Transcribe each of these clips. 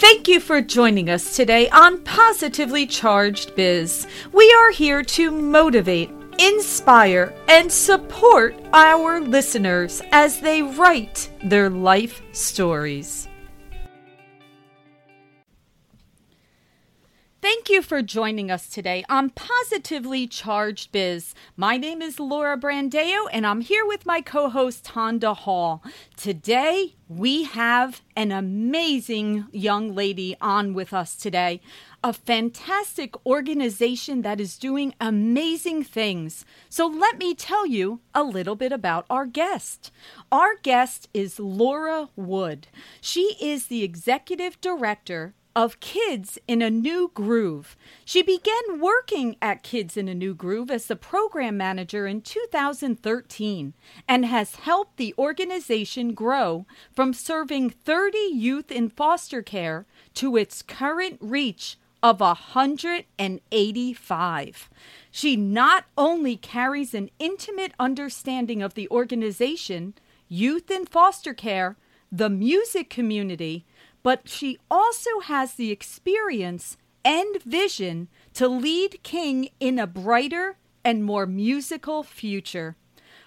Thank you for joining us today on Positively Charged Biz. We are here to motivate, inspire, and support our listeners as they write their life stories. You for joining us today on Positively Charged Biz. My name is Laura Brandeo, and I'm here with my co host, Tonda Hall. Today, we have an amazing young lady on with us today, a fantastic organization that is doing amazing things. So, let me tell you a little bit about our guest. Our guest is Laura Wood. She is the executive director of Kids in a New Groove. She began working at Kids in a New Groove as the program manager in 2013 and has helped the organization grow from serving 30 youth in foster care to its current reach of 185. She not only carries an intimate understanding of the organization, youth in foster care, the music community, but she also has the experience and vision to lead King in a brighter and more musical future.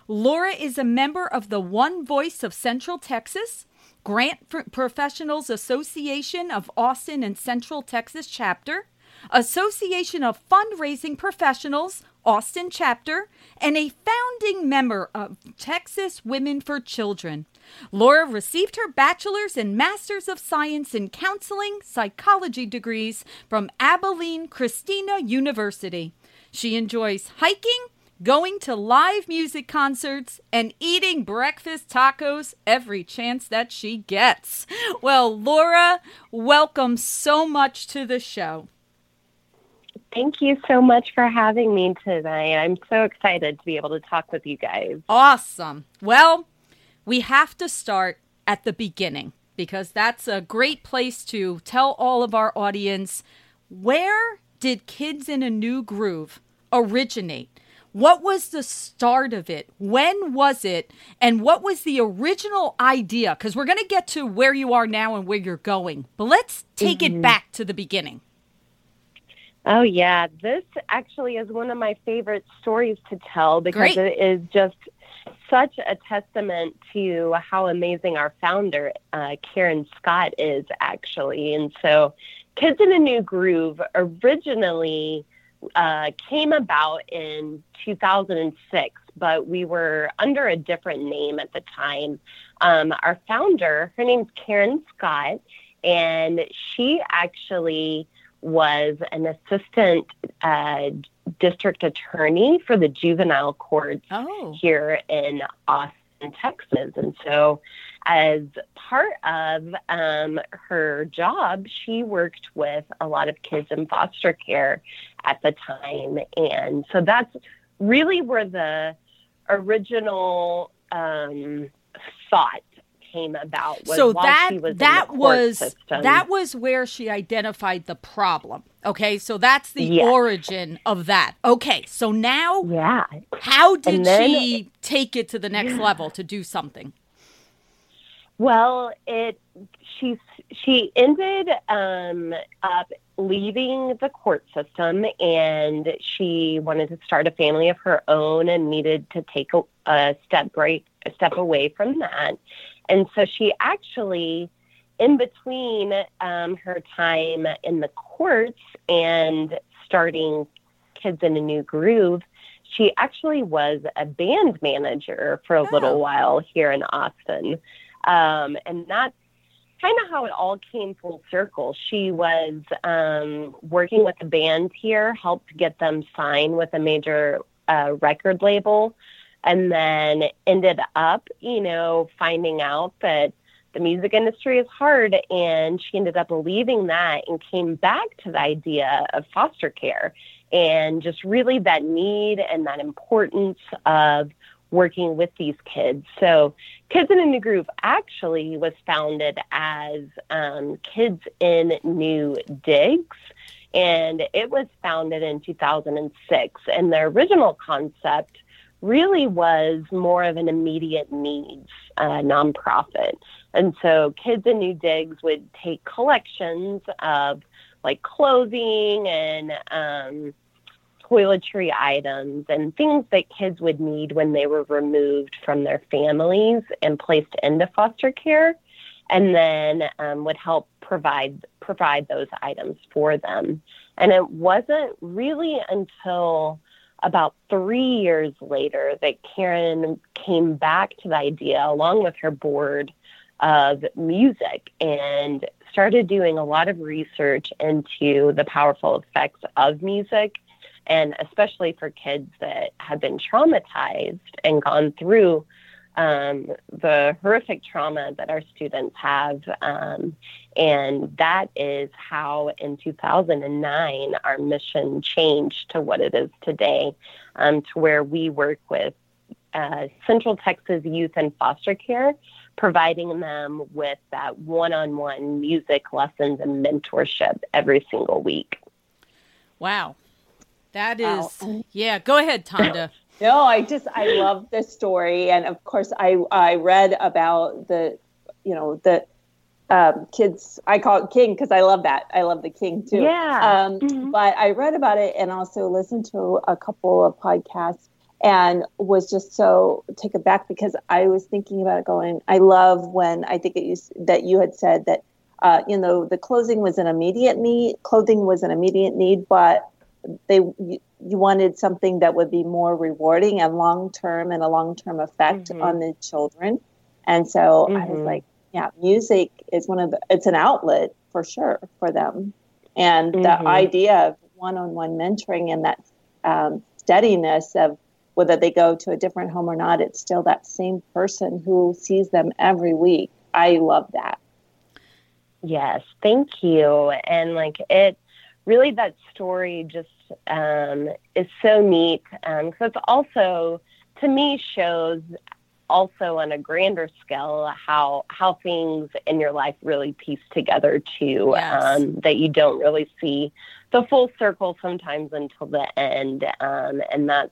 Laura is a member of the One Voice of Central Texas, Grant Professionals Association of Austin and Central Texas chapter, Association of Fundraising Professionals, Austin chapter, and a founding member of Texas Women for Children. Laura received her bachelor's and master's of science in counseling psychology degrees from Abilene Christian University. She enjoys hiking, going to live music concerts, and eating breakfast tacos every chance that she gets. Well, Laura, welcome so much to the show. Thank you so much for having me tonight. I'm so excited to be able to talk with you guys. Awesome. Well, we have to start at the beginning because that's a great place to tell all of our audience where did Kids in a New Groove originate? What was the start of it? When was it? And what was the original idea? Because we're going to get to where you are now and where you're going. But let's take mm-hmm. it back to the beginning. Oh, yeah. This actually is one of my favorite stories to tell because Great. it is just such a testament to how amazing our founder, uh, Karen Scott, is actually. And so, Kids in a New Groove originally uh, came about in 2006, but we were under a different name at the time. Um, our founder, her name's Karen Scott, and she actually was an assistant uh, district attorney for the juvenile courts oh. here in Austin, Texas. And so, as part of um, her job, she worked with a lot of kids in foster care at the time. And so, that's really where the original um, thought came about. so that was that was system. that was where she identified the problem. Okay, so that's the yes. origin of that. Okay, so now, yeah, how did then, she take it to the next yeah. level to do something? Well, it she she ended um, up leaving the court system, and she wanted to start a family of her own, and needed to take a, a step break, a step away from that. And so she actually, in between um, her time in the courts and starting Kids in a New Groove, she actually was a band manager for a oh. little while here in Austin. Um, and that's kind of how it all came full circle. She was um, working with the band here, helped get them signed with a major uh, record label and then ended up, you know, finding out that the music industry is hard and she ended up leaving that and came back to the idea of foster care and just really that need and that importance of working with these kids. So, Kids in a New Groove actually was founded as um, Kids in New Digs, and it was founded in 2006. And the original concept really was more of an immediate needs uh, nonprofit. And so kids in New Digs would take collections of like clothing and um, toiletry items and things that kids would need when they were removed from their families and placed into foster care, and then um, would help provide provide those items for them. And it wasn't really until about three years later that Karen came back to the idea, along with her board, of music and started doing a lot of research into the powerful effects of music and especially for kids that have been traumatized and gone through um, the horrific trauma that our students have. Um, and that is how in 2009 our mission changed to what it is today, um, to where we work with uh, Central Texas Youth and Foster Care, providing them with that one on one music lessons and mentorship every single week. Wow. That is, wow. yeah. Go ahead, Tonda. no, I just I love this story, and of course, I I read about the, you know, the um, kids. I call it King because I love that. I love the King too. Yeah. Um, mm-hmm. But I read about it and also listened to a couple of podcasts and was just so taken back because I was thinking about it going. I love when I think it used, that you had said that. Uh, you know, the clothing was an immediate need. Clothing was an immediate need, but they you, you wanted something that would be more rewarding and long term and a long term effect mm-hmm. on the children. And so mm-hmm. I was mm-hmm. like, yeah, music is one of the it's an outlet for sure for them. And mm-hmm. the idea of one on one mentoring and that um, steadiness of whether they go to a different home or not, it's still that same person who sees them every week. I love that. Yes, thank you. And like it really that story just um, is so neat because um, it's also to me shows also on a grander scale how how things in your life really piece together too yes. um, that you don't really see the full circle sometimes until the end um, and that's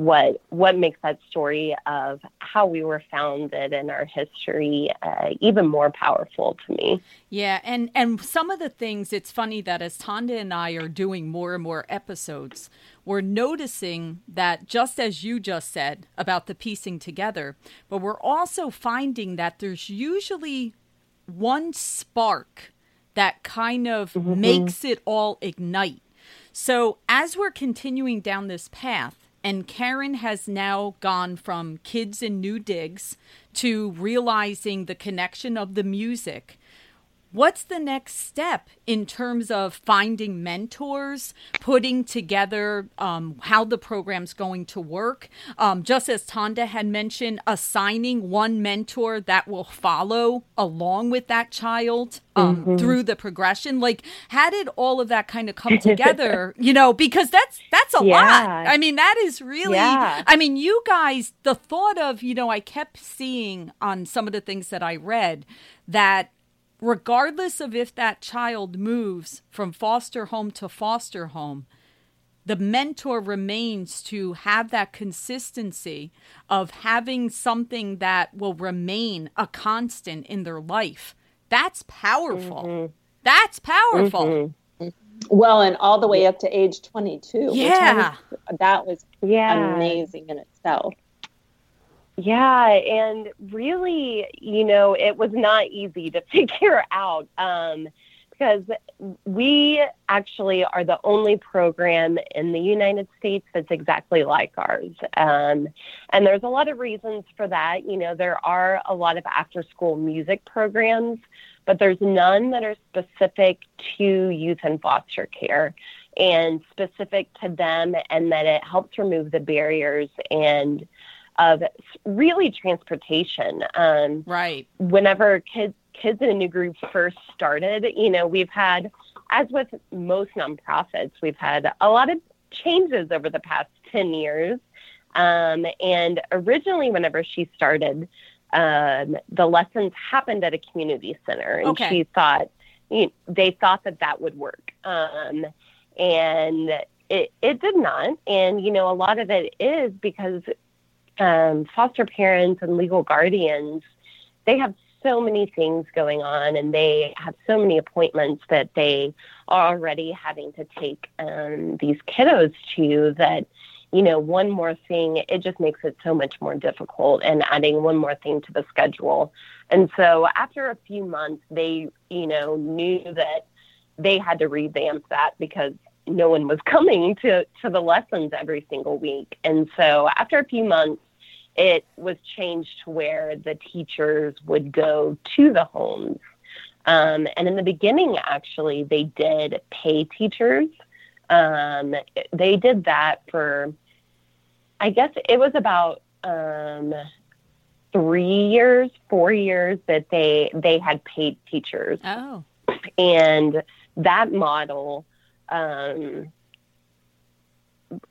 what what makes that story of how we were founded and our history uh, even more powerful to me. Yeah, and and some of the things it's funny that as Tonda and I are doing more and more episodes, we're noticing that just as you just said about the piecing together, but we're also finding that there's usually one spark that kind of mm-hmm. makes it all ignite. So as we're continuing down this path and Karen has now gone from kids in new digs to realizing the connection of the music What's the next step in terms of finding mentors, putting together um, how the program's going to work? Um, just as Tonda had mentioned, assigning one mentor that will follow along with that child um, mm-hmm. through the progression. Like, how did all of that kind of come together? you know, because that's that's a yeah. lot. I mean, that is really. Yeah. I mean, you guys, the thought of you know, I kept seeing on some of the things that I read that regardless of if that child moves from foster home to foster home, the mentor remains to have that consistency of having something that will remain a constant in their life. That's powerful. Mm-hmm. That's powerful. Mm-hmm. Well, and all the way up to age 22. Yeah. that was yeah. amazing in itself. Yeah, and really, you know, it was not easy to figure out um, because we actually are the only program in the United States that's exactly like ours. Um, and there's a lot of reasons for that. You know, there are a lot of after school music programs, but there's none that are specific to youth and foster care and specific to them, and that it helps remove the barriers and of really transportation. Um, right. Whenever kids kids in a new Groove first started, you know, we've had, as with most nonprofits, we've had a lot of changes over the past ten years. Um, and originally, whenever she started, um, the lessons happened at a community center, and okay. she thought you know, they thought that that would work. Um, and it, it did not. And, you know, a lot of it is because um, foster parents and legal guardians, they have so many things going on and they have so many appointments that they are already having to take um, these kiddos to that you know one more thing it just makes it so much more difficult and adding one more thing to the schedule. And so after a few months they you know knew that they had to revamp that because no one was coming to to the lessons every single week. And so after a few months it was changed to where the teachers would go to the homes. Um, and in the beginning, actually, they did pay teachers. Um, they did that for, I guess it was about um, three years, four years that they they had paid teachers. Oh, and that model um,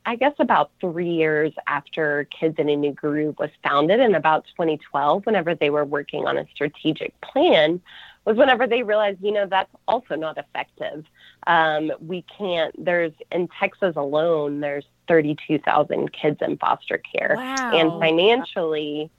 I guess about three years after Kids in a New Groove was founded in about 2012, whenever they were working on a strategic plan, was whenever they realized, you know, that's also not effective. Um, we can't, there's in Texas alone, there's 32,000 kids in foster care. Wow. And financially,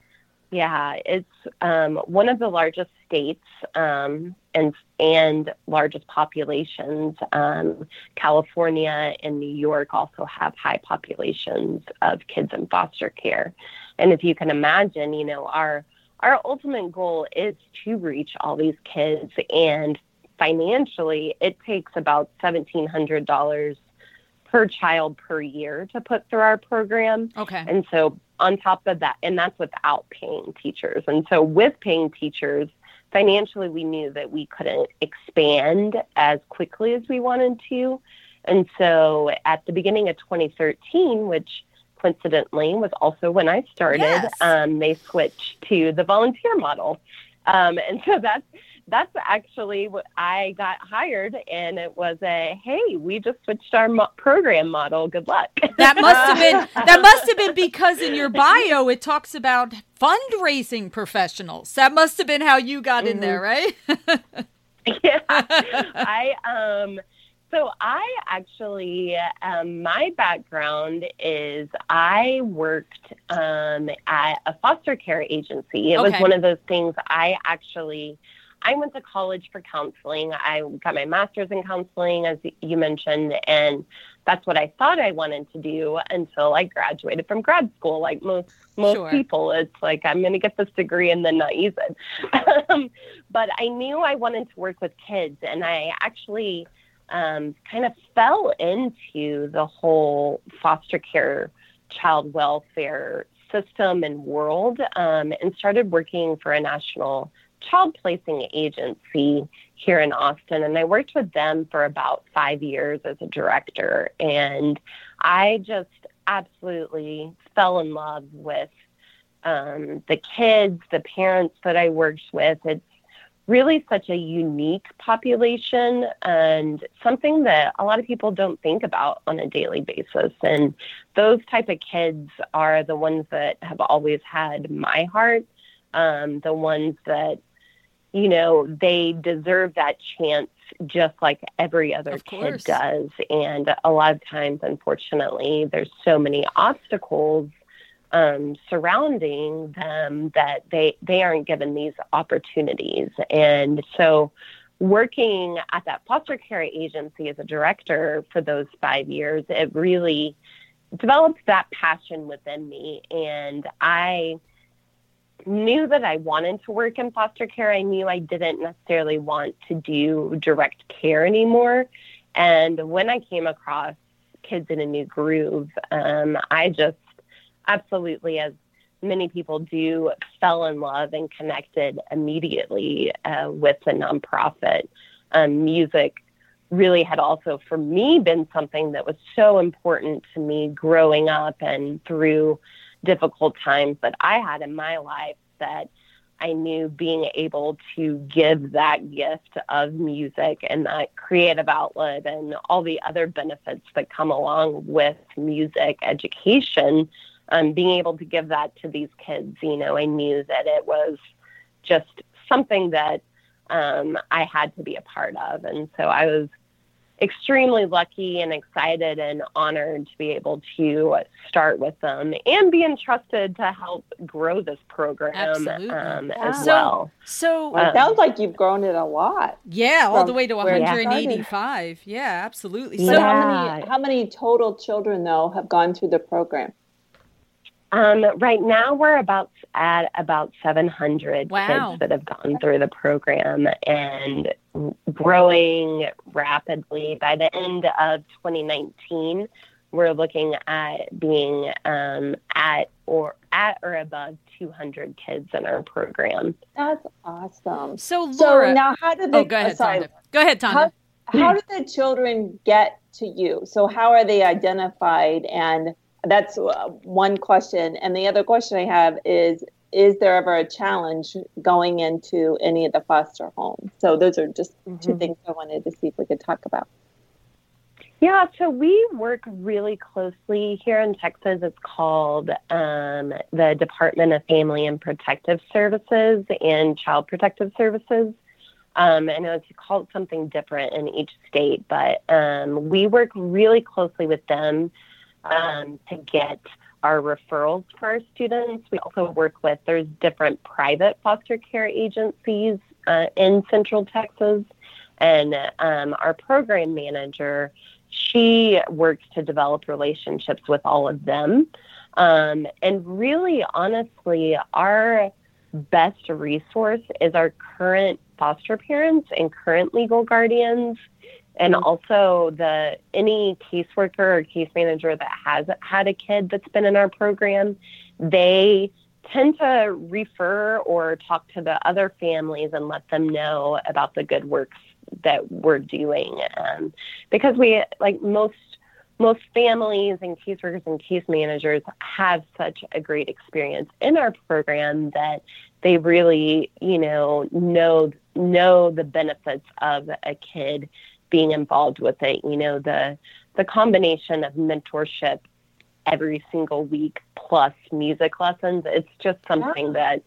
yeah, it's um, one of the largest states um, and and largest populations. Um, California and New York also have high populations of kids in foster care, and if you can imagine, you know our our ultimate goal is to reach all these kids, and financially, it takes about seventeen hundred dollars per child per year to put through our program. Okay. And so on top of that, and that's without paying teachers. And so with paying teachers, financially, we knew that we couldn't expand as quickly as we wanted to. And so at the beginning of 2013, which coincidentally was also when I started, Yes. um, they switched to the volunteer model. Um, and so that's that's actually what I got hired, and it was a hey, we just switched our mo- program model. Good luck. That must have been that must have been because in your bio it talks about fundraising professionals. That must have been how you got in there, right? yeah. I um so I actually um my background is I worked um at a foster care agency. It was one of those things I actually I went to college for counseling. I got my master's in counseling as you mentioned and that's what I thought I wanted to do until I graduated from grad school like most most Sure. people it's like I'm going to get this degree and then not use it. um, but I knew I wanted to work with kids, and I actually um, kind of fell into the whole foster care child welfare system and world um, and started working for a national child placing agency here in Austin. And I worked with them for about five years as a director. And I just absolutely fell in love with um, the kids, the parents that I worked with. It's really such a unique population and something that a lot of people don't think about on a daily basis. And those type of kids are the ones that have always had my heart, um, the ones that you know they deserve that chance just like every other kid does. And a lot of times, unfortunately, there's so many obstacles um, surrounding them that they they aren't given these opportunities. And so, working at that foster care agency as a director for those five years, it really developed that passion within me, and I knew that I wanted to work in foster care. I knew I didn't necessarily want to do direct care anymore. And when I came across Kids in a New Groove, um, I just absolutely, as many people do, fell in love and connected immediately uh, with the nonprofit. Um, music really had also, for me, been something that was so important to me growing up and through difficult times that I had in my life that I knew being able to give that gift of music and that creative outlet and all the other benefits that come along with music education, um, being able to give that to these kids, you know, I knew that it was just something that um, I had to be a part of. And so I was extremely lucky and excited and honored to be able to start with them and be entrusted to help grow this program um, as so, well. So it sounds like you've grown it a lot. Yeah, all the way to 185. Yeah, absolutely. So yeah. how many how many total children though have gone through the program? Um, right now, we're about at about 700 wow. kids that have gone through the program and growing rapidly. By the end of 2019, we're looking at being um, at or at or above 200 kids in our program. That's awesome. So, Laura, so now how did they? Oh, go ahead, sorry, Go ahead, Tanya. How, how do the children get to you? So how are they identified and that's uh, one question. And the other question I have is Is there ever a challenge going into any of the foster homes? So, those are just mm-hmm. two things I wanted to see if we could talk about. Yeah, so we work really closely here in Texas. It's called um, the Department of Family and Protective Services and Child Protective Services. Um, I know it's called something different in each state, but um, we work really closely with them um, to get our referrals for our students. We also work with, there's different private foster care agencies uh, in Central Texas. And um, our program manager, she works to develop relationships with all of them. Um, and really, honestly, our best resource is our current foster parents and current legal guardians and mm-hmm. also the any caseworker or case manager that has had a kid that's been in our program they tend to refer or talk to the other families and let them know about the good works that we're doing um, because we like most most families and caseworkers and case managers have such a great experience in our program that they really you know know know the benefits of a kid being involved with it. You know, the the combination of mentorship every single week plus music lessons, it's just something that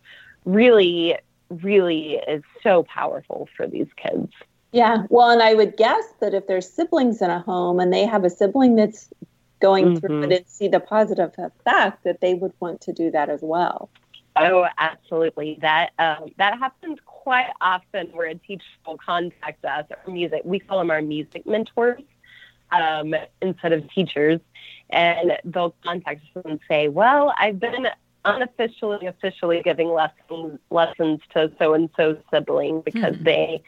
really, really is so powerful for these kids. Yeah. Well, and I would guess that if there's siblings in a home and they have a sibling that's going mm-hmm. through it and see the positive effect, that they would want to do that as well. Oh, absolutely. That um, that happens quite often where a teacher will contact us or music. We call them our music mentors um, instead of teachers, and they'll contact us and say, "Well, I've been unofficially, officially giving lessons lessons to so and so sibling because mm-hmm. they."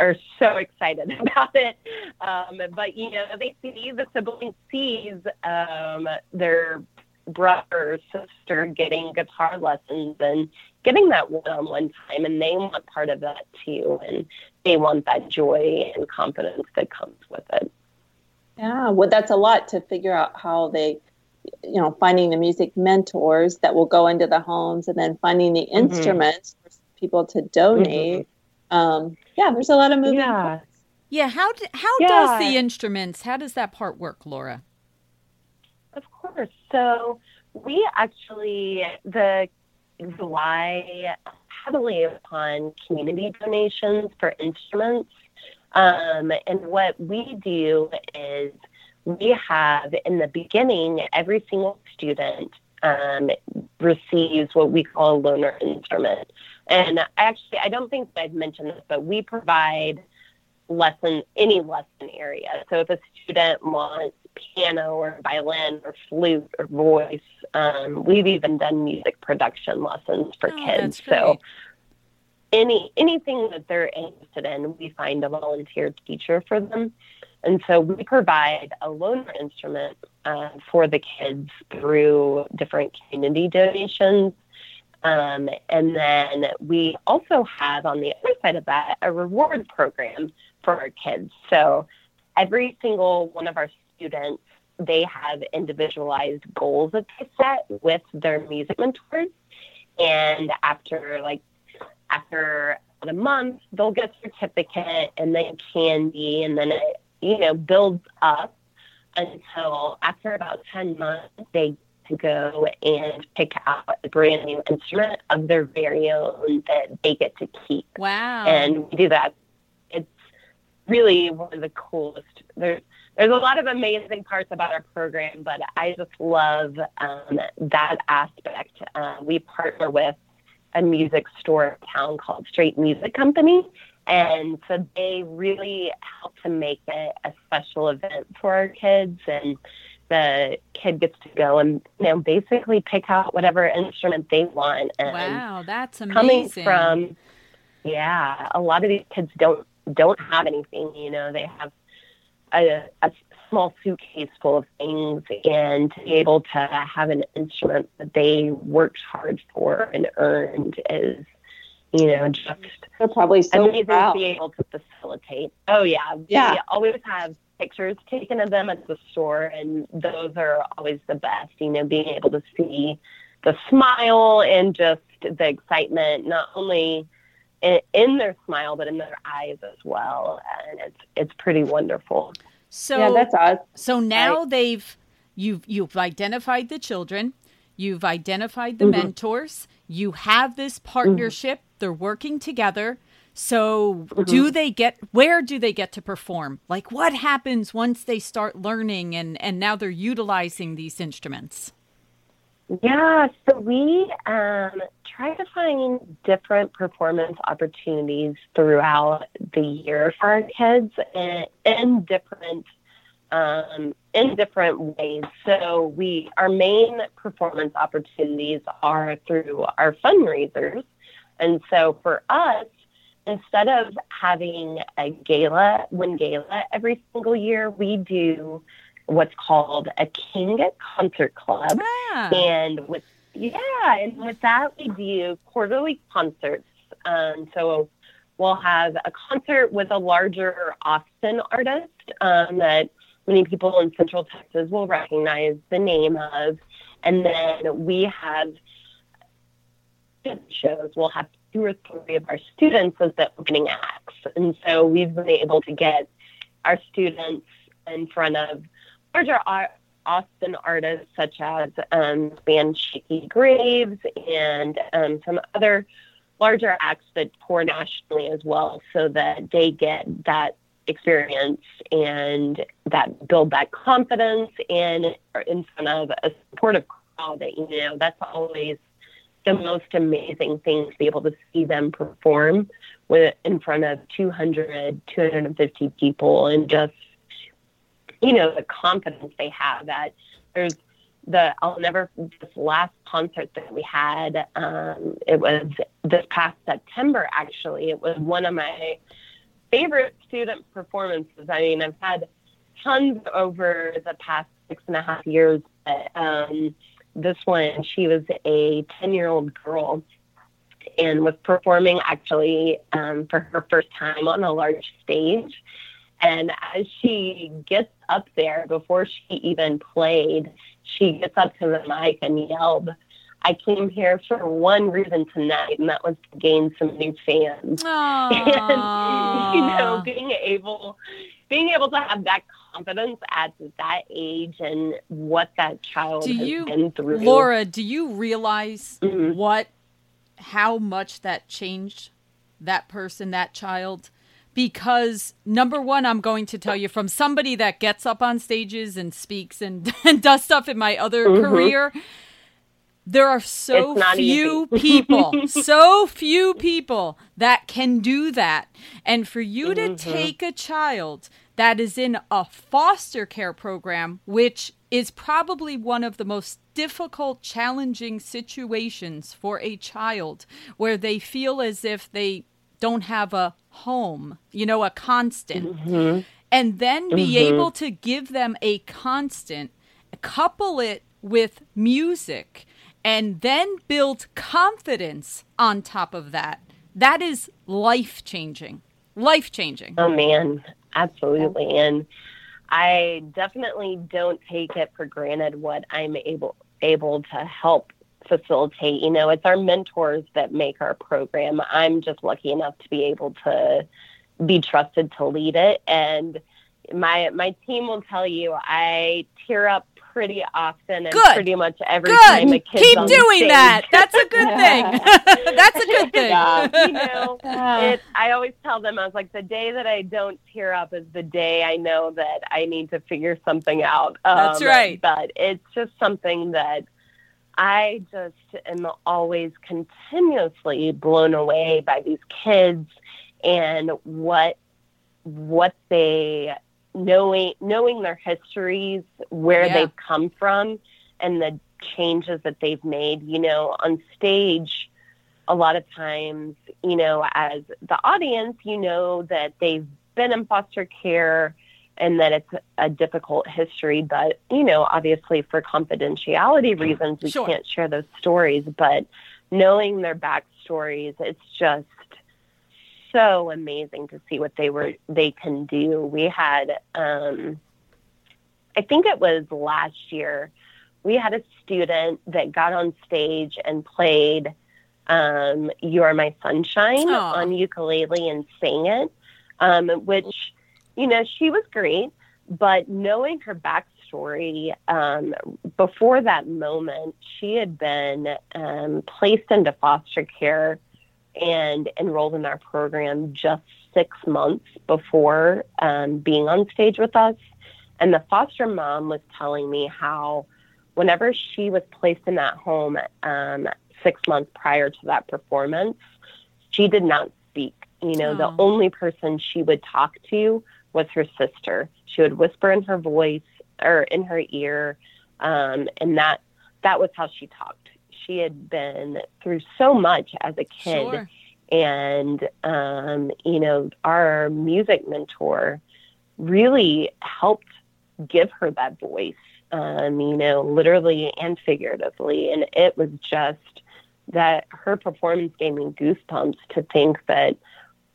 are so excited about it. Um, but you know, they see the sibling sees um, their brother or sister getting guitar lessons and getting that one-on-one time and they want part of that too and they want that joy and confidence that comes with it yeah well that's a lot to figure out how they you know finding the music mentors that will go into the homes and then finding the mm-hmm. instruments for people to donate mm-hmm. um, yeah there's a lot of moving yeah. parts yeah how do, how yeah. does the instruments how does that part work laura of course. So we actually the rely heavily upon community donations for instruments. Um, and what we do is we have in the beginning, every single student um, receives what we call a loaner instrument. And actually, I don't think I've mentioned this, but we provide lesson any lesson area. So if a student wants piano or violin or flute or voice. Um, we've even done music production lessons for oh, kids. So any anything that they're interested in, we find a volunteer teacher for them. And so we provide a loaner instrument uh, for the kids through different community donations. Um, and then we also have on the other side of that a reward program for our kids. So every single one of our students, they have individualized goals that they set with their music mentors. And after like after a month, they'll get a certificate and then candy, and then it you know builds up until after about ten months they to go and pick out a brand new instrument of their very own that they get to keep. Wow! And we do that really one of the coolest. There's there's a lot of amazing parts about our program, but I just love um, that aspect. Uh, we partner with a music store in town called Strait Music Company. And so they really help to make it a special event for our kids. And the kid gets to go and you know basically pick out whatever instrument they want. And wow, that's amazing. Coming from yeah, a lot of these kids don't don't have anything. You know, they have a, a small suitcase full of things, and to be able to have an instrument that they worked hard for and earned is, you know, just They're probably so amazing proud. to be able to facilitate. Oh yeah, Yeah. We always have pictures taken of them at the store, and those are always the best. You know, being able to see the smile and just the excitement, not only in, in their smile but in their eyes as well, and it's it's pretty wonderful. So yeah, that's us. So now they've you've you've identified the children, you've identified the Mhm. mentors, you have this partnership, they're working together. So Mm-hmm. do they get where do they get to perform? Like what happens once they start learning and and now they're utilizing these instruments? Yeah, so we um, try to find different performance opportunities throughout the year for our kids in, in different um, in different ways. So we our main performance opportunities are through our fundraisers, and so for us, instead of having a gala, win gala every single year, we do what's called a King Concert Club. Ah, And with yeah, and with that we do quarterly concerts. Um, so we'll have a concert with a larger Austin artist um, that many people in Central Texas will recognize the name of, and then we have shows. We'll have two or three of our students as the opening acts, and so we've been able to get our students in front of larger Austin artists such as um, band Shakey Graves and um, some other larger acts that tour nationally as well, so that they get that experience and that build that confidence in in front of a supportive crowd. That you know, that's always the most amazing thing to be able to see them perform with in front of 200 250 people and just you know the confidence they have that there's the I'll never this last concert that we had um, it was this past September actually. It was one of my favorite student performances. I mean I've had tons over the past six and a half years but um, this one she was a 10 year old girl and was performing actually um, for her first time on a large stage. And as she gets up there, before she even played, she gets up to the mic and yelled, I came here for one reason tonight, and that was to gain some new fans. And, you know, being able being able to have that confidence at that age and what that child Do has you- been through. Laura, do you realize Mhm. what how much that changed that person, that child? Because number one, I'm going to tell you from somebody that gets up on stages and speaks and, and does stuff in my other Mhm. career. There are so few people, so few people that can do that. And for you to Mhm. take a child that is in a foster care program, which is probably one of the most difficult, challenging situations for a child where they feel as if they don't have a home, you know, a constant Mhm. and then be Mhm. able to give them a constant, couple it with music, and then build confidence on top of that. That is life changing. Life changing. Oh man, absolutely. And I definitely don't take it for granted what I'm able able to help facilitate. You know, it's our mentors that make our program. I'm just lucky enough to be able to be trusted to lead it and my my team will tell you I tear up pretty often and Good. pretty much every Good. time a kid's Keep doing that. That's a good thing. That's a good thing. Yeah. you know, it, I always tell them, I was like, the day that I don't tear up is the day I know that I need to figure something out. Um, That's right. But it's just something that I just am always continuously blown away by these kids and what what they knowing knowing their histories, where Yeah. they've come from, and the changes that they've made. You know, on stage, a lot of times, you know, as the audience, you know that they've been in foster care and that it's a difficult history. But, you know, obviously for confidentiality reasons, we Sure. can't share those stories. But knowing their backstories, it's just so amazing to see what they were they can do. We had um I think it was last year, we had a student that got on stage and played um, You Are My Sunshine Aw. on ukulele and sang it, um, which, you know, she was great. But knowing her backstory, um, before that moment, she had been um, placed into foster care and enrolled in our program just six months before um, being on stage with us. And the foster mom was telling me how, whenever she was placed in that home um, six months prior to that performance, she did not speak. You know, the Oh. only person she would talk to was her sister. She would whisper in her voice or in her ear, um, and that that was how she talked. She had been through so much as a kid Sure. and um, you know our music mentor really helped give her that voice um, you know literally and figuratively and it was just that her performance gave me goosebumps to think that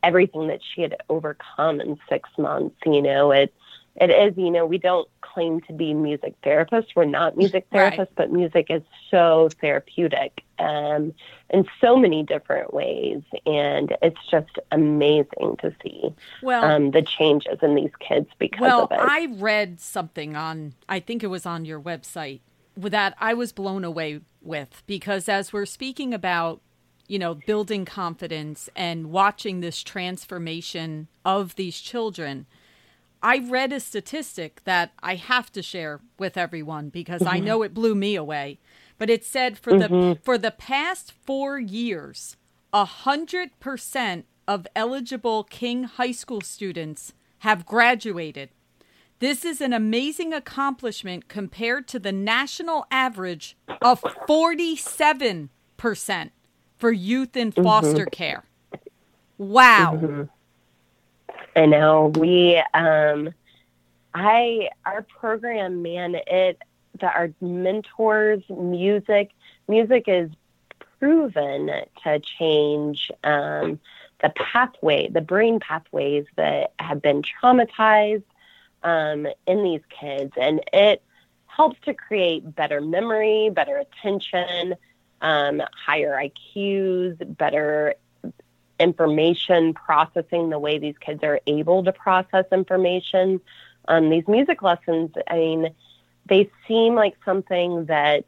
everything that she had overcome in six months you know it it is you know we don't claim to be music therapists. We're not music Right. therapists but music is so therapeutic um, in so many different ways. And it's just amazing to see Well, um, the changes in these kids because well, of it. I read something on, I think it was on your website, that I was blown away with because as we're speaking about, you know, building confidence and watching this transformation of these children, I read a statistic that I have to share with everyone because I mm-hmm. know it blew me away. But it said for the mm-hmm. for the past four years, a hundred percent of eligible King High School students have graduated. This is an amazing accomplishment compared to the national average of 47% for youth in foster care. Wow. I know we um I our program man it the our mentors music music is proven to change um the pathway the brain pathways that have been traumatized um in these kids and it helps to create better memory better attention um higher IQs better information processing, the way these kids are able to process information. Um, these music lessons, I mean, they seem like something that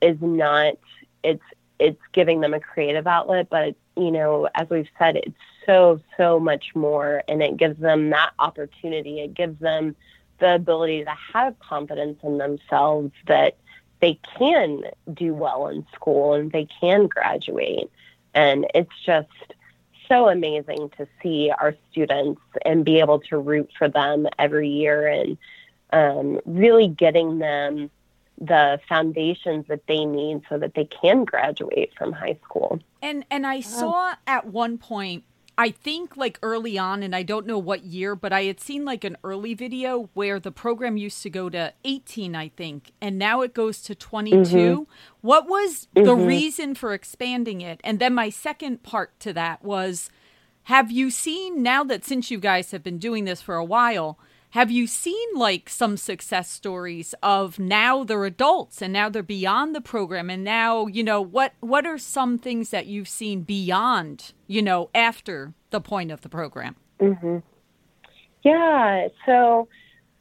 is not. It's it's giving them a creative outlet, but you know, as we've said, it's so so much more, and it gives them that opportunity. It gives them the ability to have confidence in themselves that they can do well in school and they can graduate. And it's just so amazing to see our students and be able to root for them every year and um, really getting them the foundations that they need so that they can graduate from high school. And and I saw at one point, I think like early on, and I don't know what year, but I had seen like an early video where the program used to go to 18, I think, and now it goes to 22. Mm-hmm. What was the mm-hmm. reason for expanding it? And then my second part to that was have you seen now that since you guys have been doing this for a while, have you seen like some success stories of now they're adults and now they're beyond the program and now, you know, what what are some things that you've seen beyond, you know, after the point of the program? mm-hmm. Yeah, so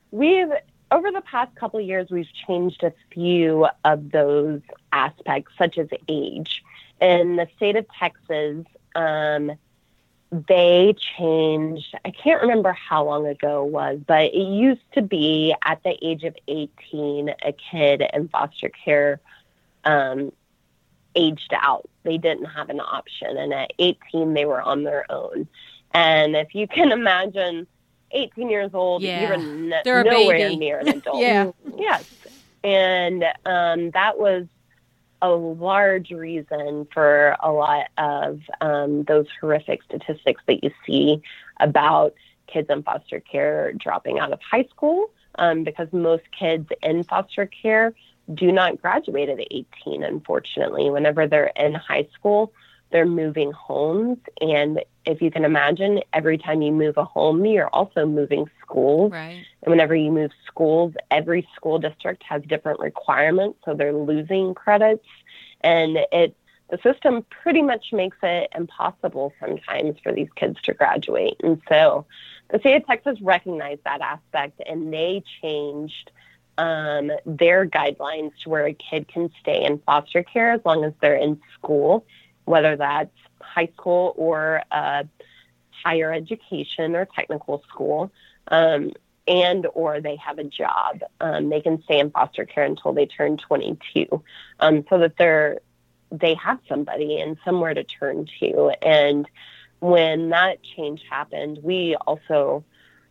we've over the past couple of years, we've changed a few of those aspects, such as age. In the state of Texas, um, they changed, I can't remember how long ago it was, but it used to be at the age of 18, a kid in foster care um, aged out. They didn't have an option. And at 18, they were on their own. And if you can imagine 18 years old, Yeah. you're n- nowhere baby. near an adult. Yeah. Yes. And um, that was a large reason for a lot of um, those horrific statistics that you see about kids in foster care dropping out of high school um, because most kids in foster care do not graduate at 18, unfortunately. Whenever they're in high school, they're moving homes. And if you can imagine, every time you move a home, you're also moving schools. Right. And whenever you move schools, every school district has different requirements, so they're losing credits, and it the system pretty much makes it impossible sometimes for these kids to graduate. And so, the state of Texas recognized that aspect, and they changed um, their guidelines to where a kid can stay in foster care as long as they're in school, whether that's high school or higher education or technical school um, and or they have a job. Um, they can stay in foster care until they turn 22, um, so that they're they have somebody and somewhere to turn to. And when that change happened, we also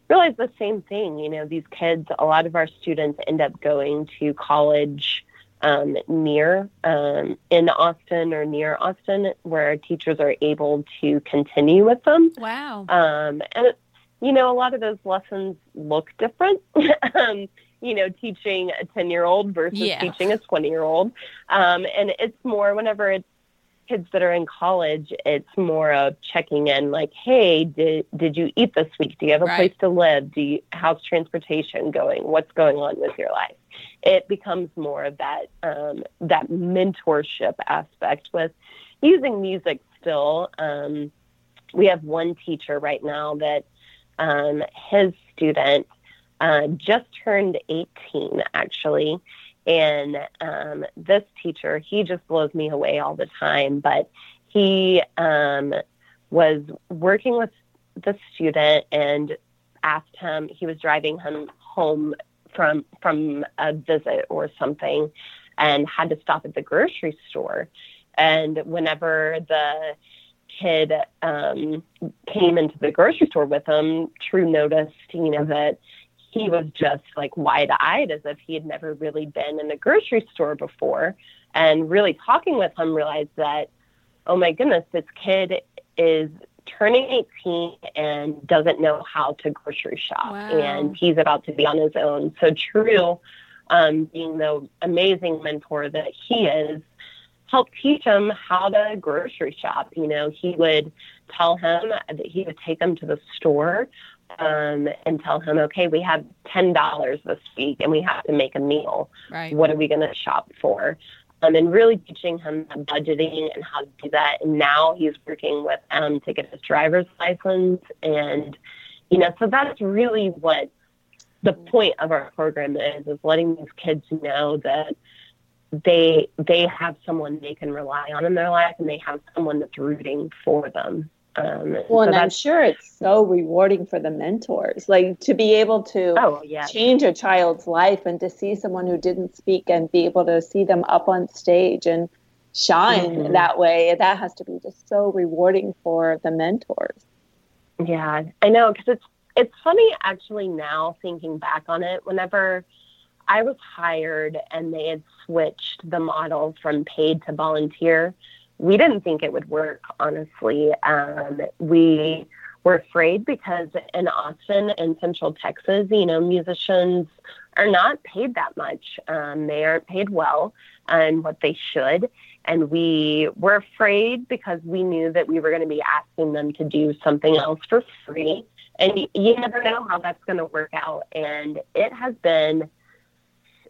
realized the same thing. You know, these kids, a lot of our students end up going to college. Um, near um, in Austin or near Austin, where teachers are able to continue with them. Wow. Um, and, it, you know, a lot of those lessons look different. um, you know, teaching a 10 year old versus Yeah. teaching a 20 year old. Um, and it's more whenever it's kids that are in college, it's more of checking in like, hey, did, did you eat this week? Do you have a Right. place to live? Do you, how's transportation going? What's going on with your life? It becomes more of that, um, that mentorship aspect with using music still. Um, we have one teacher right now that um, his student uh, just turned 18 actually and um, this teacher he just blows me away all the time but he um, was working with the student and asked him he was driving him home from from a visit or something and had to stop at the grocery store and whenever the kid um, came into the grocery store with him, True noticed, you know, that he was just like wide eyed as if he had never really been in a grocery store before. And really talking with him, realized that, oh my goodness, this kid is turning 18 and doesn't know how to grocery shop. Wow. And he's about to be on his own. So, True, um, being the amazing mentor that he is, helped teach him how to grocery shop. You know, he would tell him that he would take him to the store um, and tell him, okay, we have $10 this week and we have to make a meal. Right. What are we going to shop for? Um, and really teaching him budgeting and how to do that. And now he's working with him to get his driver's license. And, you know, so that's really what the point of our program is, is letting these kids know that they they have someone they can rely on in their life and they have someone that's rooting for them. Um, Well, so and I'm sure it's so rewarding for the mentors, like to be able to oh yeah, change a child's life and to see someone who didn't speak and be able to see them up on stage and shine Mhm. that way. That has to be just so rewarding for the mentors. Yeah, I know because it's it's funny actually now thinking back on it. Whenever I was hired and they had switched the model from paid to volunteer, we didn't think it would work. Honestly, um, we were afraid because in Austin and Central Texas, you know, musicians are not paid that much. Um, they aren't paid well and what they should. And we were afraid because we knew that we were going to be asking them to do something else for free. And y- you never know how that's going to work out. And it has been,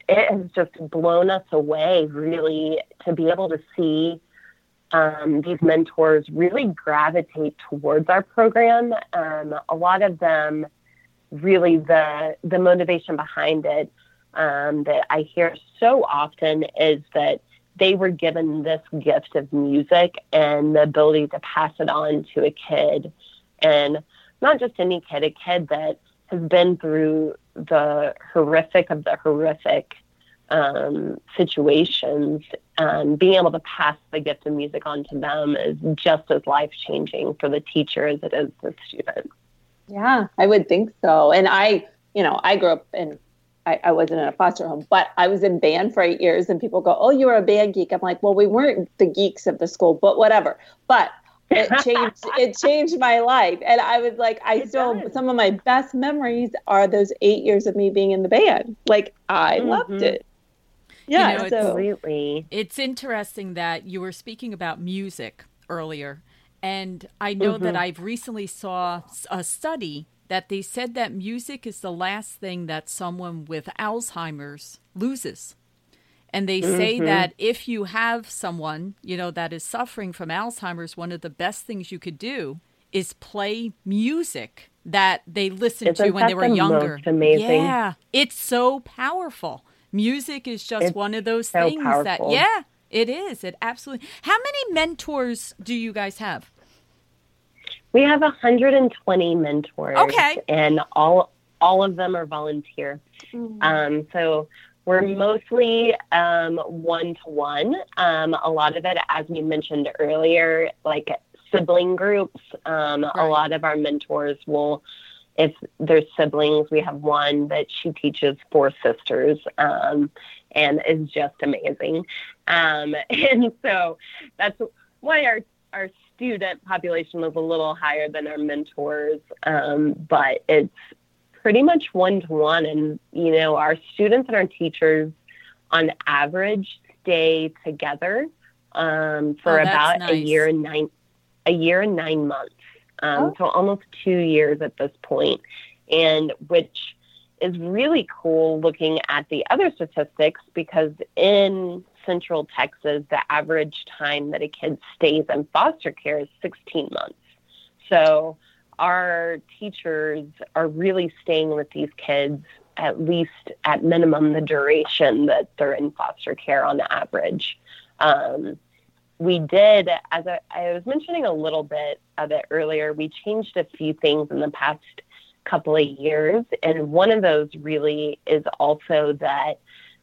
it has just blown us away, really, to be able to see um, these mentors really gravitate towards our program. Um, a lot of them really the the motivation behind it um, that I hear so often is that they were given this gift of music and the ability to pass it on to a kid, and not just any kid, a kid that has been through the horrific of the horrific um, situations, and being able to pass the gift of music on to them is just as life changing for the teacher as it is the student. Yeah, I would think so. And I, you know, I grew up in, I, I wasn't in a foster home, but I was in band for eight years, and people go, "Oh, you were a band geek." I'm like, "Well, we weren't the geeks of the school, but whatever." But it changed it changed my life and i was like i it still does. some of my best memories are those eight years of me being in the band like i mm-hmm. loved it yeah, you know, absolutely. It's interesting that you were speaking about music earlier, and I know mm-hmm. that I've recently saw a study that they said that music is the last thing that someone with Alzheimer's loses. And they mm-hmm. say that if you have someone, you know, that is suffering from Alzheimer's, one of the best things you could do is play music that they listened Isn't to when they were the younger. amazing. Yeah, it's so powerful. Music is just it's one of those so things powerful. that, yeah, it is. It absolutely. How many mentors do you guys have? We have 120 mentors. Okay. And all all of them are volunteer. Mm-hmm. Um, so we're mostly one to one. A lot of it, as we mentioned earlier, like sibling groups. Um, right. A lot of our mentors will if there's siblings, we have one that she teaches four sisters um, and is just amazing. Um, and so that's why our, our student population is a little higher than our mentors, um, but it's pretty much one to one. And, you know, our students and our teachers on average stay together um, for oh, about nice. a year and nine a year and nine months um, oh. so almost two years at this point, and which is really cool looking at the other statistics because in Central Texas, the average time that a kid stays in foster care is 16 months. So our teachers are really staying with these kids at least at minimum the duration that they're in foster care on average. Um, we did, as I, I was mentioning a little bit of it earlier, we changed a few things in the past couple of years. And one of those really is also that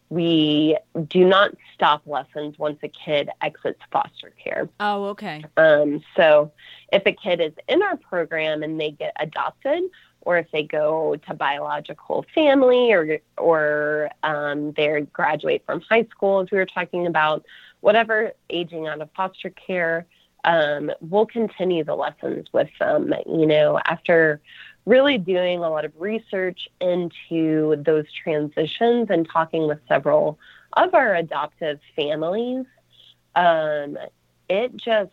we do not stop lessons once a kid exits foster care. Oh, okay. Um, so if a kid is in our program and they get adopted, or if they go to biological family, or or um, they graduate from high school, as we were talking about, whatever aging out of foster care, um, we'll continue the lessons with them. You know, after really doing a lot of research into those transitions and talking with several of our adoptive families, um, it just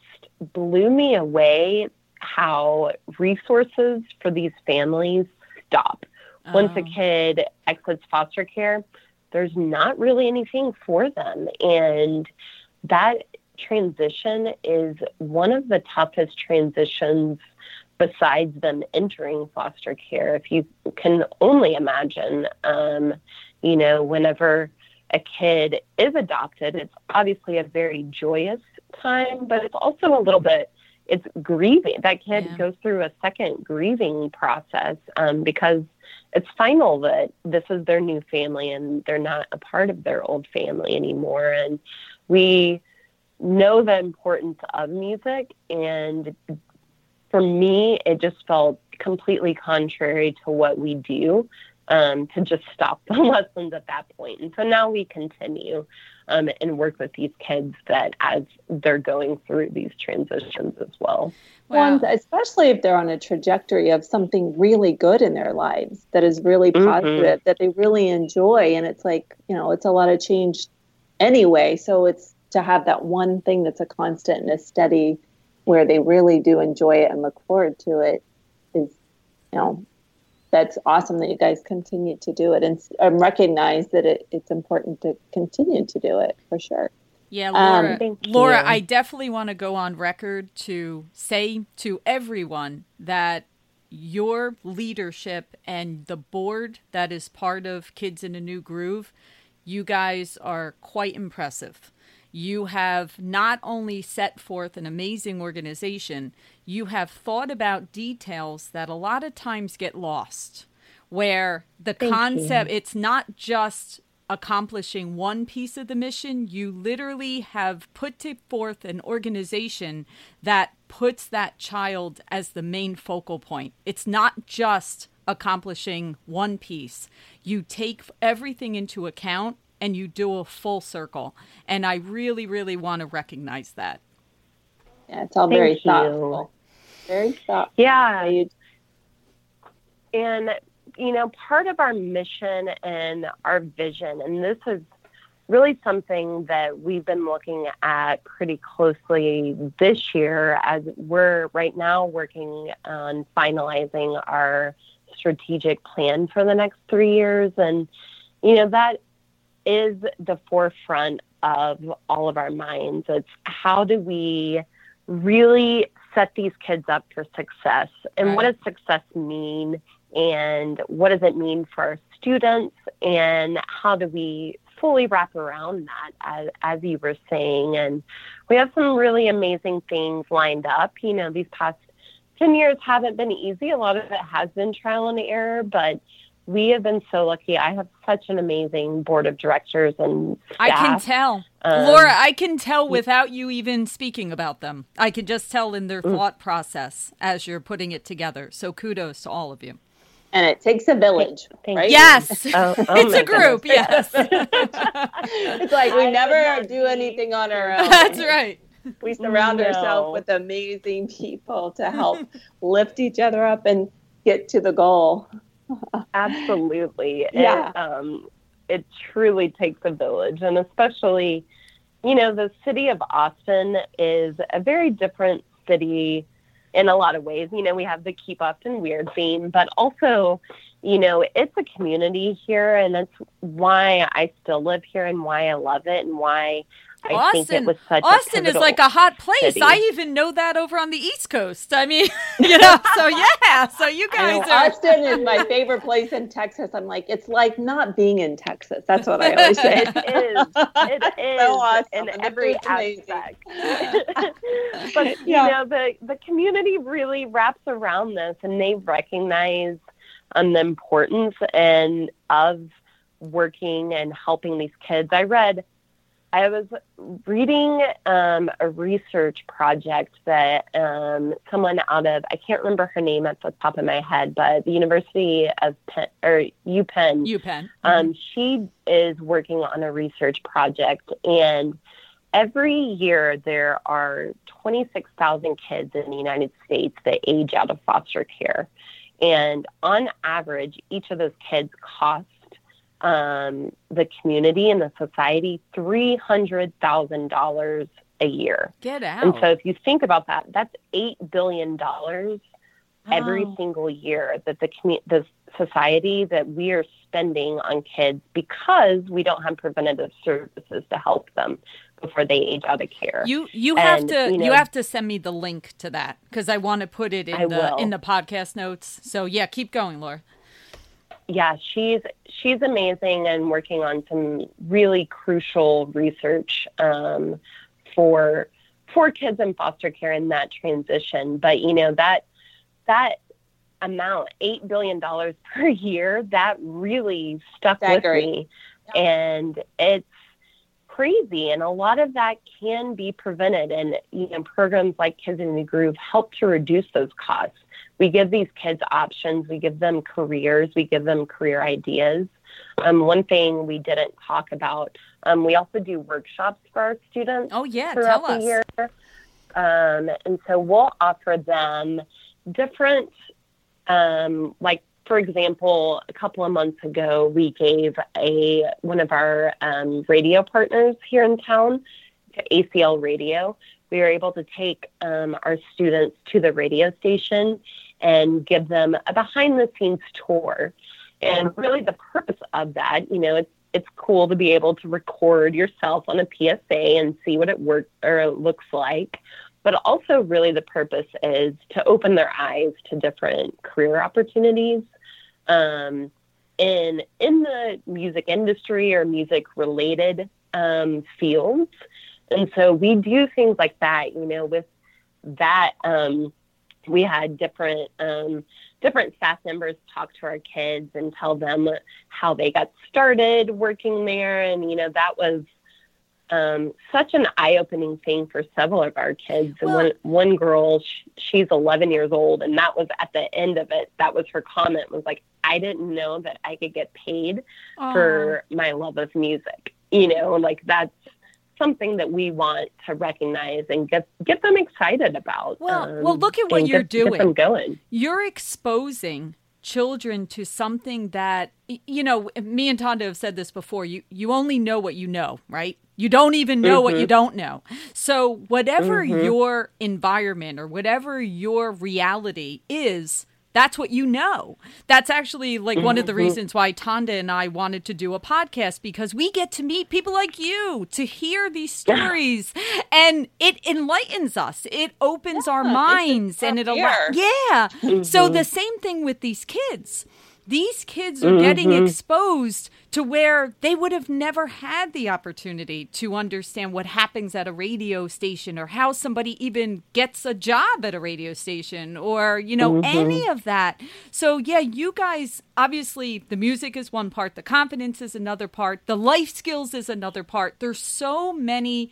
blew me away how resources for these families stop. Oh. Once a oh. kid exits foster care, there's not really anything for them. And that transition is one of the toughest transitions besides them entering foster care. If you can only imagine, um, you know, whenever a kid is adopted, it's obviously a very joyous time, but it's also a little bit it's grieving. That kid yeah. goes through a second grieving process um, because it's final that this is their new family and they're not a part of their old family anymore. And we know the importance of music and for me it just felt completely contrary to what we do um, to just stop the lessons at that point. point and so now we continue um, and work with these kids that as they're going through these transitions as well well, especially if they're on a trajectory of something really good in their lives that is really mm-hmm. positive, mm-hmm. that they really enjoy and it's like you know it's a lot of change anyway so it's to have that one thing that's a constant and a steady where they really do enjoy it and look forward to it is you know that's awesome that you guys continue to do it and, and recognize that it, it's important to continue to do it for sure yeah, Laura. Um, Laura, I definitely want to go on record to say to everyone that your leadership and the board that is part of Kids in a New Groove, you guys are quite impressive. You have not only set forth an amazing organization, you have thought about details that a lot of times get lost. Where the Thank concept, you. it's not just accomplishing one piece of the mission, you literally have put to forth an organization that puts that child as the main focal point. It's not just accomplishing one piece. You take everything into account and you do a full circle. And I really, really want to recognize that. Yeah, it's all Thank very you. thoughtful. Very thoughtful. Yeah. And, you know, part of our mission and our vision, and this is really something that we've been looking at pretty closely this year as we're right now working on finalizing our strategic plan for the next three years. And, you know, that is the forefront of all of our minds. It's how do we really set these kids up for success? And what does success mean? And what does it mean for our students? And how do we fully wrap around that, as, as you were saying? And we have some really amazing things lined up. You know, these past 10 years haven't been easy. A lot of it has been trial and error, but we have been so lucky. I have such an amazing board of directors and staff. I can tell. Um, Laura, I can tell without you even speaking about them. I can just tell in their thought process as you're putting it together. So kudos to all of you. And it takes a village, Thank right? Yes. Oh, oh it's a group, goodness. yes. It's like we I never do anything on our own. That's right. We surround No. ourselves with amazing people to help lift each other up and get to the goal. Absolutely. Yeah. It, um, it truly takes a village. And especially, you know, the city of Austin is a very different city in a lot of ways. You know, we have the keep Austin weird theme, but also, you know, it's a community here. And that's why I still live here and why I love it and why I think Austin- it was such Austin a is like a hot place. city. I even know that over on the East Coast. I mean, you know, so yeah. So you I know, guys are. Austin is my favorite place in Texas. I'm like, it's like not being in Texas. That's what I always say. It is. It is So awesome. in And every food's amazing. aspect. but you Yeah. know, the the community really wraps around this, and they recognize um, the importance and of working and helping these kids. I read. I was reading um, a research project that um, someone out of I can't remember her name at the top of my head, but the University of Penn or UPenn UPenn. um, she is working on a research project, and every year there are 26,000 kids in the United States that age out of foster care. And on average, each of those kids cost um, the community and the society $300,000 a year. Get out. And so if you think about that, that's $8 billion every Oh. single year that the commu- the society that we are spending on kids because we don't have preventative services to help them before they age out of care. You you have to you you, have to send me the link to that because I want to put it in I the will. in the podcast notes. So yeah, keep going, Laura. Yeah, she's she's amazing and working on some really crucial research um, for for kids in foster care in that transition. But you know that that amount, eight billion dollars per year, that really stuck with Staggering. me, and it's crazy. And a lot of that can be prevented. And you know, programs like Kids in the Groove help to reduce those costs we give these kids options. We give them careers. We give them career ideas. Um, one thing we didn't talk about um, we also do workshops for our students Oh yeah, throughout tell us. the year. Um, and so we'll offer them different um, like for example a couple of months ago we gave a one of our um, radio partners here in town to ACL Radio. We were able to take um, our students to the radio station and give them a behind the scenes tour. And really, the purpose of that, you know, it's it's cool to be able to record yourself on a PSA and see what it works or it looks like. but also really the purpose is to open their eyes to different career opportunities um, in in the music industry or music related um, fields. And so we do things like that. You know, with that, um, we had different um, different staff members talk to our kids and tell them how they got started working there, and you know that was um, such an eye-opening thing for several of our kids. And one one girl, she, she's 11 years old, and that was at the end of it. That was her comment was like, "I didn't know that I could get paid for my love of music." You know, like that's something that we want to recognize and get get them excited about. Well, um, well, look at what you're get, doing. Get them going. You're exposing children to something that you know me and Tonda have said this before you you only know what you know right you don't even know mm-hmm. what you mm-hmm. don't know so whatever mm-hmm. your environment or whatever your reality is that's what you know. That's actually like one of the mm-hmm. reasons why Tonda and I wanted to do a podcast because we get to meet people like you to hear these stories and it enlightens us. It opens yeah, our minds and it allows Yeah. Mm-hmm. So the same thing with these kids these kids are mm-hmm. getting exposed to where they would have never had the opportunity to understand what happens at a radio station or how somebody even gets a job at a radio station or, you know, mm-hmm. any of that. So, yeah, you guys obviously the music is one part, the confidence is another part, the life skills is another part. There's so many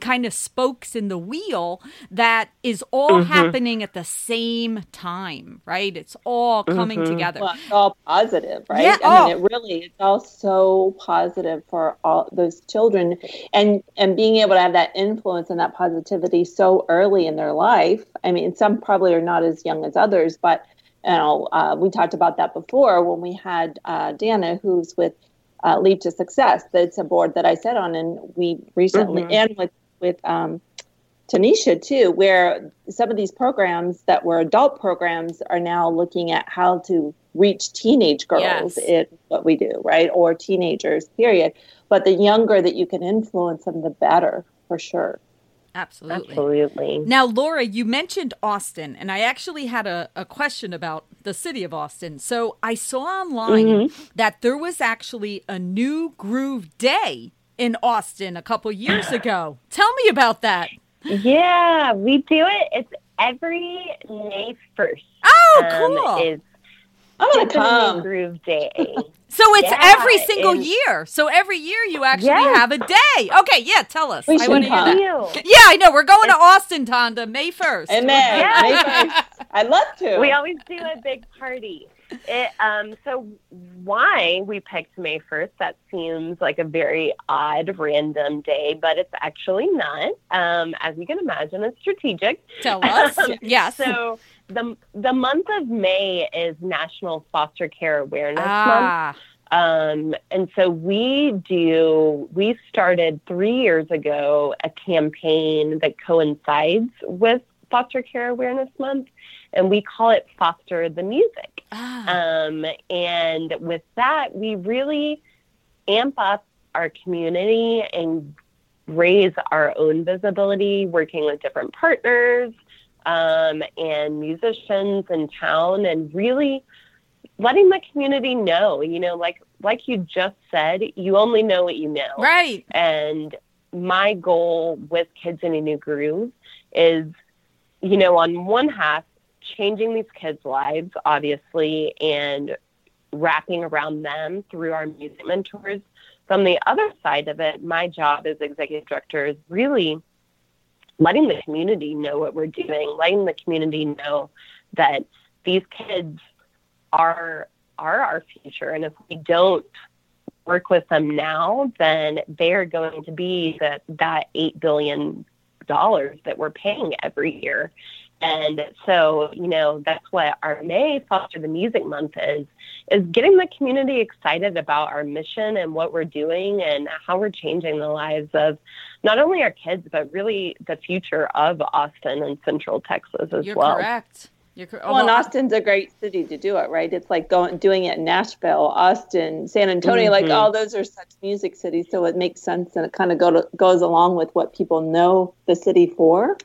kind of spokes in the wheel that is all mm-hmm. happening at the same time, right? It's all coming mm-hmm. together. Well, it's all positive, right? Yeah. I oh. mean, it really it's all so positive for all those children, and and being able to have that influence and that positivity so early in their life. I mean, some probably are not as young as others, but you know, uh, we talked about that before when we had uh, Dana, who's with. Uh, Leap to Success. That's a board that I sat on, and we recently, mm-hmm. and with with um, Tanisha too, where some of these programs that were adult programs are now looking at how to reach teenage girls yes. in what we do, right? Or teenagers, period. But the younger that you can influence them, the better, for sure. Absolutely. Absolutely. Now, Laura, you mentioned Austin, and I actually had a, a question about the city of Austin. So I saw online mm-hmm. that there was actually a new groove day in Austin a couple years ago. Tell me about that. Yeah, we do it. It's every May 1st. Oh, um, cool. Is I'm going to come. Groove Day. so it's yeah, every single year. So every year you actually yes. have a day. Okay, yeah, tell us. We I want to hear that. Yeah, I know. We're going it's, to Austin, Tonda, May 1st. Amen. Yeah. May 1st. I'd love to. We always do a big party. It, um, so why we picked May 1st, that seems like a very odd, random day, but it's actually not. Um, as you can imagine, it's strategic. Tell us. Um, yes. So the, the month of May is National Foster Care Awareness ah. Month. Um, and so we do, we started three years ago a campaign that coincides with Foster Care Awareness Month, and we call it Foster the Music. Ah. Um, and with that, we really amp up our community and raise our own visibility, working with different partners um, and musicians in town, and really letting the community know. You know, like like you just said, you only know what you know, right? And my goal with Kids in a New Groove is, you know, on one half, changing these kids' lives, obviously, and wrapping around them through our music mentors. From the other side of it, my job as executive director is really letting the community know what we're doing, letting the community know that these kids are are our future, and if we don't work with them now, then they're going to be that that eight billion dollars that we're paying every year. And so, you know, that's what our May Foster the Music Month is, is getting the community excited about our mission and what we're doing and how we're changing the lives of not only our kids, but really the future of Austin and Central Texas as You're well. Correct. You're correct. Well, and Austin's a great city to do it, right? It's like going doing it in Nashville, Austin, San Antonio, mm-hmm. like all those are such music cities, so it makes sense and it kind of go to, goes along with what people know the city for.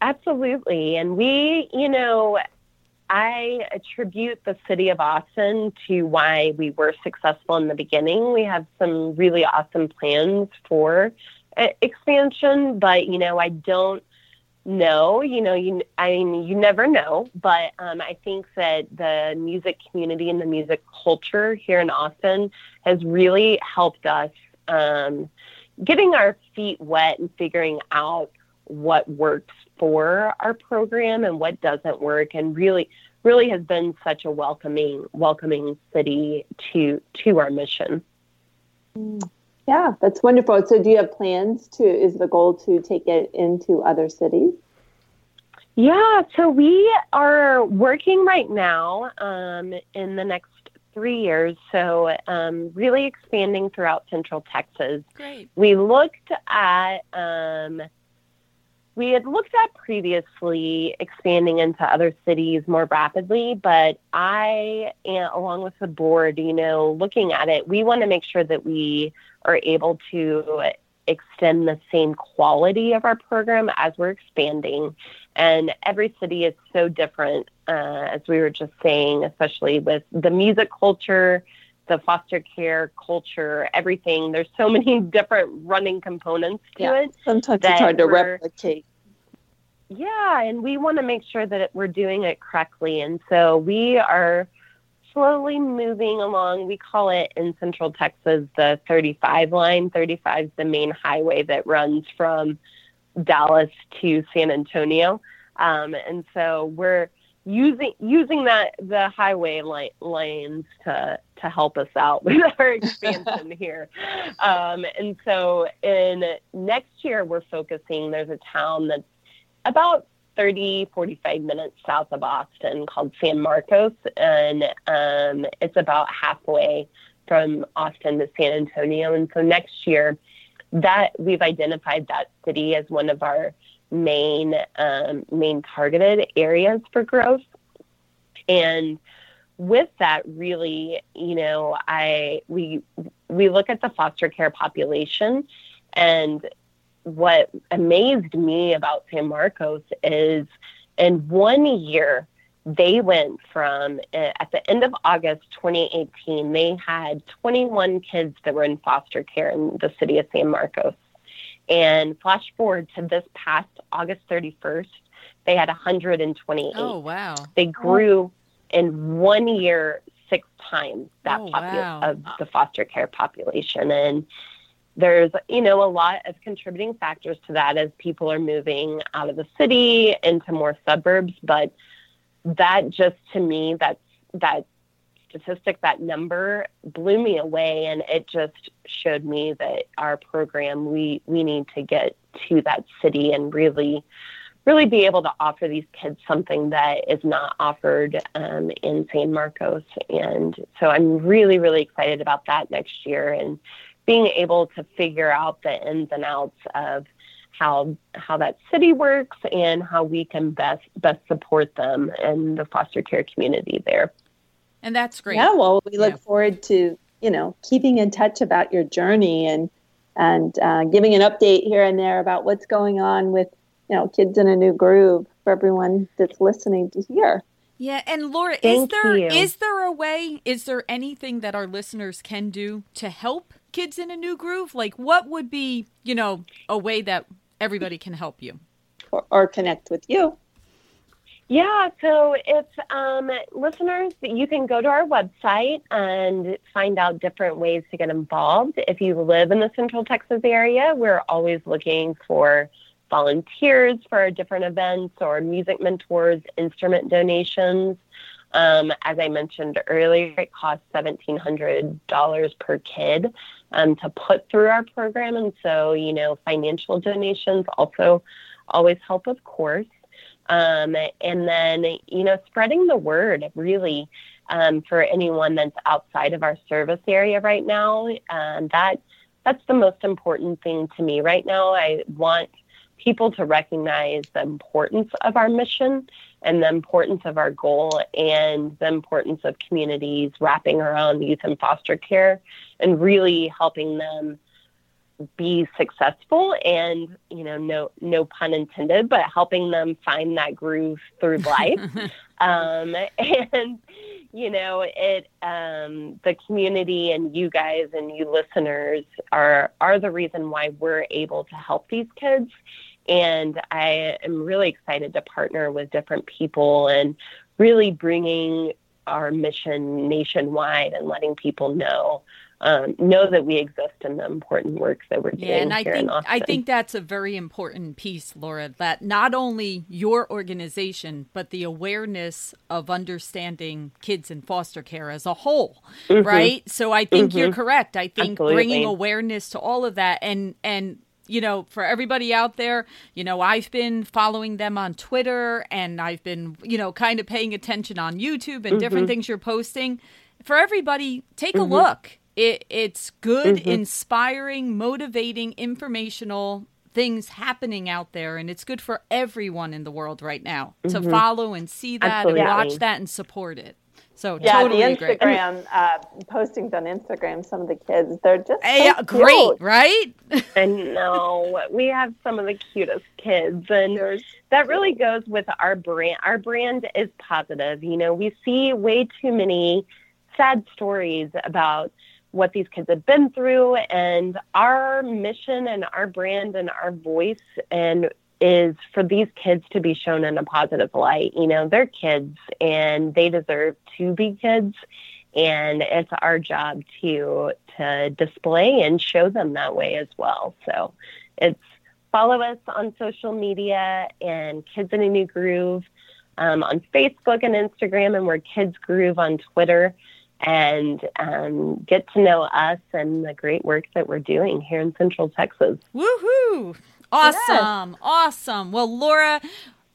Absolutely. And we, you know, I attribute the city of Austin to why we were successful in the beginning. We have some really awesome plans for uh, expansion, but you know, I don't know. You know, you I mean, you never know. But um, I think that the music community and the music culture here in Austin has really helped us um, getting our feet wet and figuring out what works for our program and what doesn't work and really really has been such a welcoming welcoming city to to our mission. Yeah that's wonderful. So do you have plans to is the goal to take it into other cities? Yeah so we are working right now um, in the next three years so um, really expanding throughout central texas. Great. we looked at um, we had looked at previously expanding into other cities more rapidly, but I, along with the board, you know, looking at it, we want to make sure that we are able to extend the same quality of our program as we're expanding. And every city is so different, uh, as we were just saying, especially with the music culture, the foster care culture, everything. There's so many different running components to yeah. it. Sometimes it's hard to replicate. Yeah, and we want to make sure that we're doing it correctly. And so we are slowly moving along. We call it in Central Texas the 35 line. 35 is the main highway that runs from Dallas to San Antonio. Um, and so we're using using that the highway li- lanes to to help us out with our expansion here. Um, and so in next year we're focusing. There's a town that's about 30, 45 minutes south of Austin called San Marcos, and um, it's about halfway from Austin to San Antonio. And so next year, that we've identified that city as one of our main um, main targeted areas for growth. And with that, really, you know, I we we look at the foster care population, and what amazed me about San Marcos is in one year, they went from uh, at the end of August 2018, they had 21 kids that were in foster care in the city of San Marcos. And flash forward to this past August 31st, they had 128. Oh, wow. They grew in one year six times that oh, popu- wow. of the foster care population. And there's you know a lot of contributing factors to that as people are moving out of the city into more suburbs but that just to me that's that statistic that number blew me away and it just showed me that our program we we need to get to that city and really really be able to offer these kids something that is not offered um, in San Marcos and so I'm really really excited about that next year and being able to figure out the ins and outs of how how that city works and how we can best best support them and the foster care community there. And that's great. Yeah, well, we look Yeah. forward to you know keeping in touch about your journey and and uh, giving an update here and there about what's going on with you know kids in a new groove for everyone that's listening to hear. Yeah, and Laura, is Thank there you. is there a way? Is there anything that our listeners can do to help kids in a new groove? Like, what would be you know a way that everybody can help you? Or, or connect with you. Yeah, so if um, listeners, you can go to our website and find out different ways to get involved. If you live in the Central Texas area, we're always looking for volunteers for different events or music mentors, instrument donations. Um, as I mentioned earlier, it costs $1,700 per kid um, to put through our program. And so, you know, financial donations also always help, of course. Um, and then, you know, spreading the word really um, for anyone that's outside of our service area right now. Um, that that's the most important thing to me right now. I want people to recognize the importance of our mission and the importance of our goal and the importance of communities wrapping around youth and foster care and really helping them be successful and you know no no pun intended but helping them find that groove through life. Um, and you know it um, the community and you guys and you listeners are are the reason why we're able to help these kids. And i am really excited to partner with different people and really bringing our mission nationwide and letting people know um, know that we exist and the important work that we're doing yeah, and I think. I think that's a very important piece, Laura, that not only your organization, but the awareness of understanding kids in foster care as a whole, mm-hmm. right? So I think mm-hmm. you're correct. I think Absolutely. bringing awareness to all of that and and you know, for everybody out there, you know, I've been following them on Twitter and I've been, you know, kind of paying attention on YouTube and mm-hmm. different things you're posting. For everybody, take mm-hmm. a look it, it's good, mm-hmm. inspiring, motivating, informational things happening out there and it's good for everyone in the world right now mm-hmm. to follow and see that Absolutely. and watch that and support it so yeah, totally the Instagram uh, postings on Instagram, some of the kids, they're just so yeah, great, right? and no, we have some of the cutest kids, and that really goes with our brand. Our brand is positive. You know, we see way too many sad stories about what these kids have been through and our mission and our brand and our voice and is for these kids to be shown in a positive light. You know, they're kids and they deserve to be kids and it's our job to to display and show them that way as well. So it's follow us on social media and Kids in a New Groove um, on Facebook and Instagram, and we're Kids Groove on Twitter and um, get to know us and the great work that we're doing here in Central Texas. Woohoo! Awesome. Yes. Awesome. Well, Laura,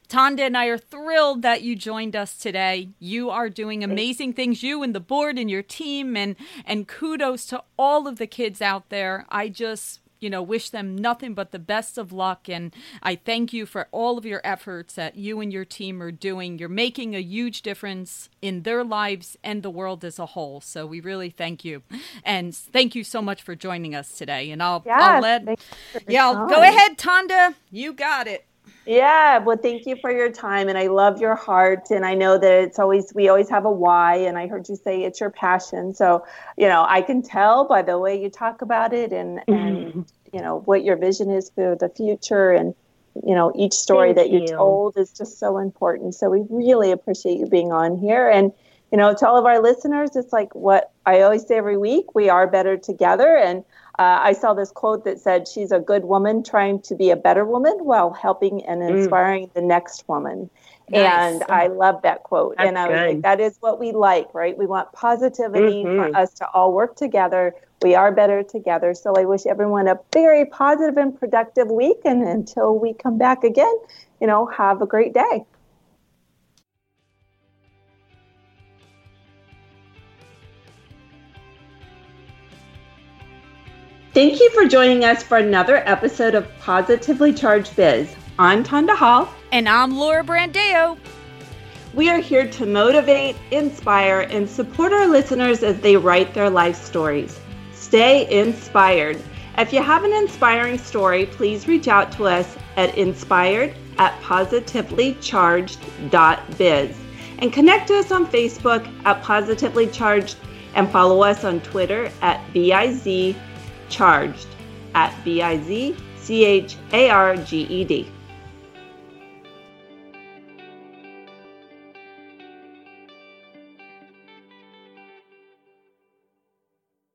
Tonda and I are thrilled that you joined us today. You are doing amazing things, you and the board and your team, and and kudos to all of the kids out there. I just you know, wish them nothing but the best of luck. And I thank you for all of your efforts that you and your team are doing. You're making a huge difference in their lives and the world as a whole. So we really thank you. And thank you so much for joining us today. And I'll, yes, I'll let, yeah, go ahead, Tonda. You got it. Yeah, well, thank you for your time, and I love your heart, and I know that it's always we always have a why, and I heard you say it's your passion, so you know I can tell by the way you talk about it, and mm-hmm. and you know what your vision is for the future, and you know each story thank that you, you told is just so important. So we really appreciate you being on here, and you know to all of our listeners, it's like what I always say every week: we are better together, and uh, I saw this quote that said, She's a good woman trying to be a better woman while helping and mm. inspiring mm. the next woman. Nice. And I love that quote. That's and I was good. like, That is what we like, right? We want positivity mm-hmm. for us to all work together. We are better together. So I wish everyone a very positive and productive week. And until we come back again, you know, have a great day. Thank you for joining us for another episode of Positively Charged Biz. I'm Tonda Hall. And I'm Laura Brandeo. We are here to motivate, inspire, and support our listeners as they write their life stories. Stay inspired. If you have an inspiring story, please reach out to us at inspired at positivelycharged.biz and connect to us on Facebook at Positively Charged and follow us on Twitter at BIZ charged at B I Z C H A R G E D.